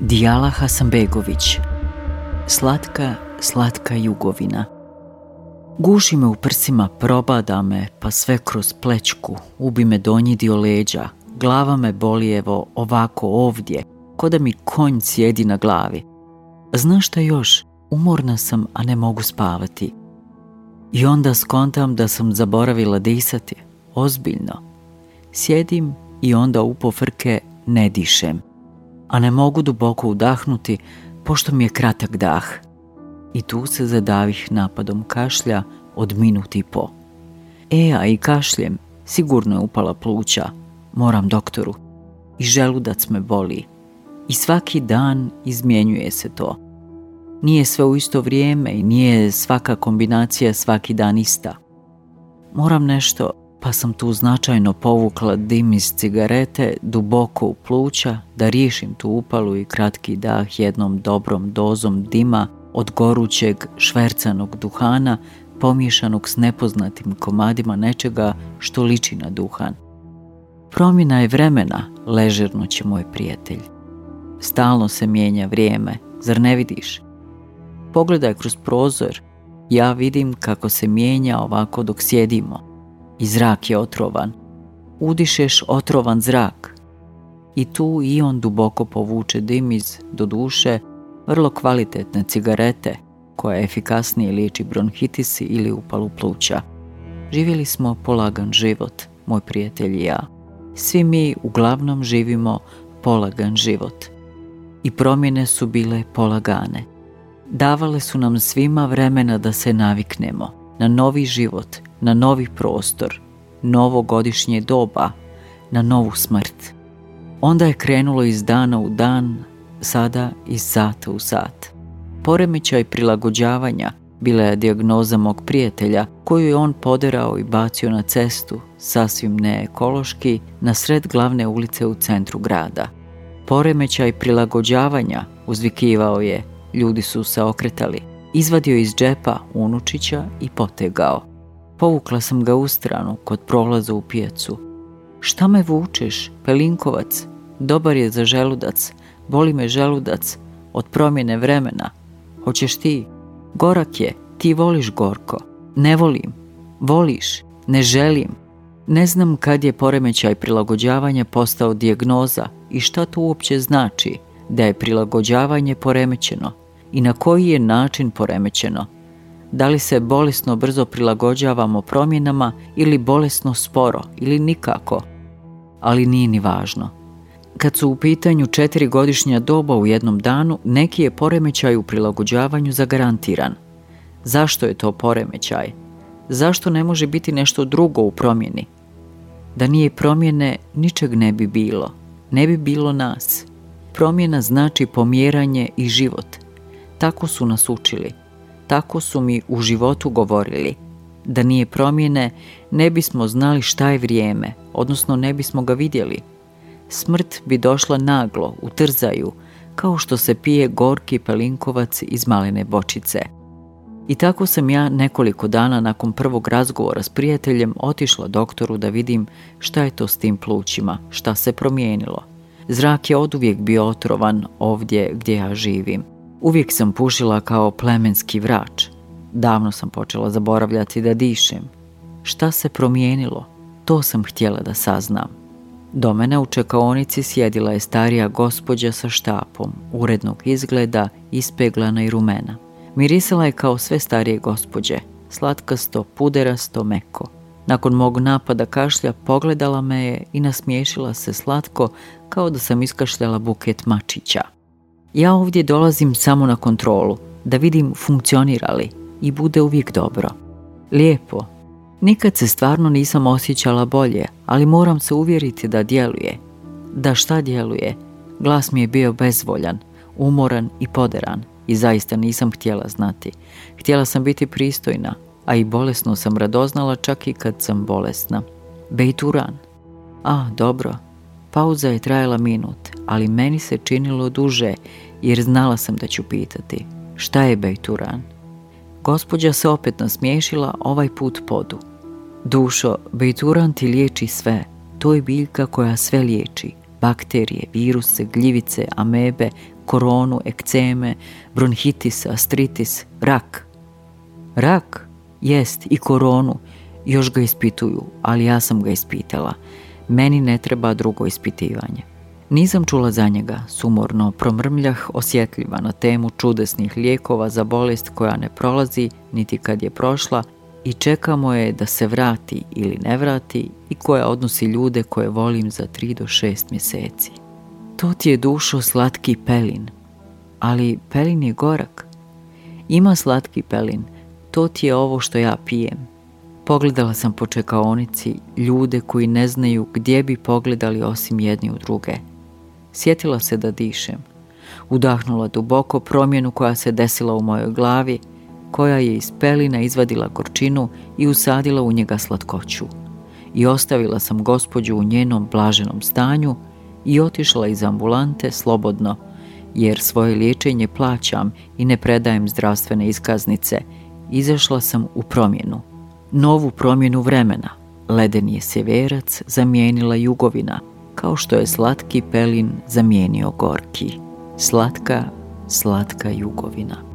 Dijala Hasanbegović Slatka, slatka jugovina Guši me u prsima, probada me, pa sve kroz plečku, ubi me donji dio leđa, glava me boli evo ovako ovdje, ko da mi konj sjedi na glavi. Znaš šta još? Umorna sam, a ne mogu spavati. I onda skontam da sam zaboravila disati, ozbiljno. Sjedim i onda u frke ne dišem, a ne mogu duboko udahnuti pošto mi je kratak dah. I tu se zadavih napadom kašlja od minut i po. E, a i kašljem, sigurno je upala pluća, moram doktoru. I želudac me boli. I svaki dan izmjenjuje se to. Nije sve u isto vrijeme i nije svaka kombinacija svaki dan ista. Moram nešto, pa sam tu značajno povukla dim iz cigarete duboko u pluća da riješim tu upalu i kratki dah jednom dobrom dozom dima od gorućeg švercanog duhana pomiješanog s nepoznatim komadima nečega što liči na duhan. Promjena je vremena, ležerno će moj prijatelj. Stalno se mijenja vrijeme, zar ne vidiš? Pogledaj kroz prozor, ja vidim kako se mijenja ovako dok sjedimo. I zrak je otrovan. Udišeš otrovan zrak. I tu i on duboko povuče dim iz, do duše, vrlo kvalitetne cigarete, koja efikasnije liječi bronhitisi ili upalu pluća. Živjeli smo polagan život, moj prijatelj i ja. Svi mi uglavnom živimo polagan život. I promjene su bile polagane. Davale su nam svima vremena da se naviknemo na novi život, na novi prostor, novo godišnje doba, na novu smrt. Onda je krenulo iz dana u dan, sada iz sata u sat. Poremećaj prilagođavanja bila je dijagnoza mog prijatelja koju je on poderao i bacio na cestu, sasvim neekološki, na sred glavne ulice u centru grada. Poremećaj prilagođavanja, uzvikivao je, ljudi su se okretali. Izvadio iz džepa unučića i potegao. Povukla sam ga u stranu kod prolaza u pijacu. Šta me vučeš, pelinkovac? Dobar je za želudac, boli me želudac, od promjene vremena. Hoćeš ti? Gorak je, ti voliš gorko. Ne volim. Voliš. Ne želim. Ne znam kad je poremećaj prilagođavanja postao dijagnoza i šta to uopće znači da je prilagođavanje poremećeno i na koji je način poremećeno. Da li se bolesno brzo prilagođavamo promjenama ili bolesno sporo ili nikako. Ali nije ni važno. Kad su u pitanju četiri godišnja doba u jednom danu, neki je poremećaj u prilagođavanju zagarantiran. Zašto je to poremećaj? Zašto ne može biti nešto drugo u promjeni? Da nije promjene, ničeg ne bi bilo. Ne bi bilo nas. Promjena znači pomjeranje i život. Tako su nas učili. Tako su mi u životu govorili. Da nije promjene, ne bismo znali šta je vrijeme, odnosno ne bismo ga vidjeli. Smrt bi došla naglo, u trzaju, kao što se pije gorki pelinkovac iz malene bočice. I tako sam ja nekoliko dana nakon prvog razgovora s prijateljem otišla doktoru da vidim šta je to s tim plućima, šta se promijenilo. Zrak je oduvijek bio otrovan ovdje gdje ja živim. Uvijek sam pušila kao plemenski vrač. Davno sam počela zaboravljati da dišem. Šta se promijenilo? To sam htjela da saznam. Do mene u čekaonici sjedila je starija gospođa sa štapom, urednog izgleda, ispeglana i rumena. Mirisala je kao sve starije gospođe, slatkasto, puderasto, meko. Nakon mog napada kašlja pogledala me je i nasmiješila se slatko kao da sam iskašljala buket mačića. Ja ovdje dolazim samo na kontrolu, da vidim funkcionira li i bude uvijek dobro. Lijepo, Nikad se stvarno nisam osjećala bolje, ali moram se uvjeriti da djeluje. Da šta djeluje? Glas mi je bio bezvoljan, umoran i poderan i zaista nisam htjela znati. Htjela sam biti pristojna, a i bolesno sam radoznala čak i kad sam bolesna. Bejturan. A, dobro. Pauza je trajala minut, ali meni se činilo duže jer znala sam da ću pitati. Šta je Bejturan? Gospođa se opet nasmiješila, ovaj put podu. Dušo, bejturan ti liječi sve. To je biljka koja sve liječi. bakterije, viruse, gljivice, amebe, koronu, ekceme, bronhitis, astritis, rak. Rak? Jest, i koronu. Još ga ispituju, ali ja sam ga ispitala. Meni ne treba drugo ispitivanje. Nisam čula za njega, sumorno promrmljah, osjetljiva na temu čudesnih lijekova za bolest koja ne prolazi, niti kad je prošla, i čekamo je da se vrati ili ne vrati i koja odnosi ljude koje volim za tri do šest mjeseci. To ti je dušo slatki pelin, ali pelin je gorak. Ima slatki pelin, to ti je ovo što ja pijem. Pogledala sam po čekaonici ljude koji ne znaju gdje bi pogledali osim jedni u druge. Sjetila se da dišem. Udahnula duboko promjenu koja se desila u mojoj glavi, koja je iz pelina izvadila gorčinu i usadila u njega slatkoću. I ostavila sam gospođu u njenom blaženom stanju i otišla iz ambulante slobodno, jer svoje liječenje plaćam i ne predajem zdravstvene iskaznice, izašla sam u promjenu. Novu promjenu vremena. Leden je sjeverac zamijenila jugovina, kao što je slatki pelin zamijenio gorki. Slatka, slatka jugovina.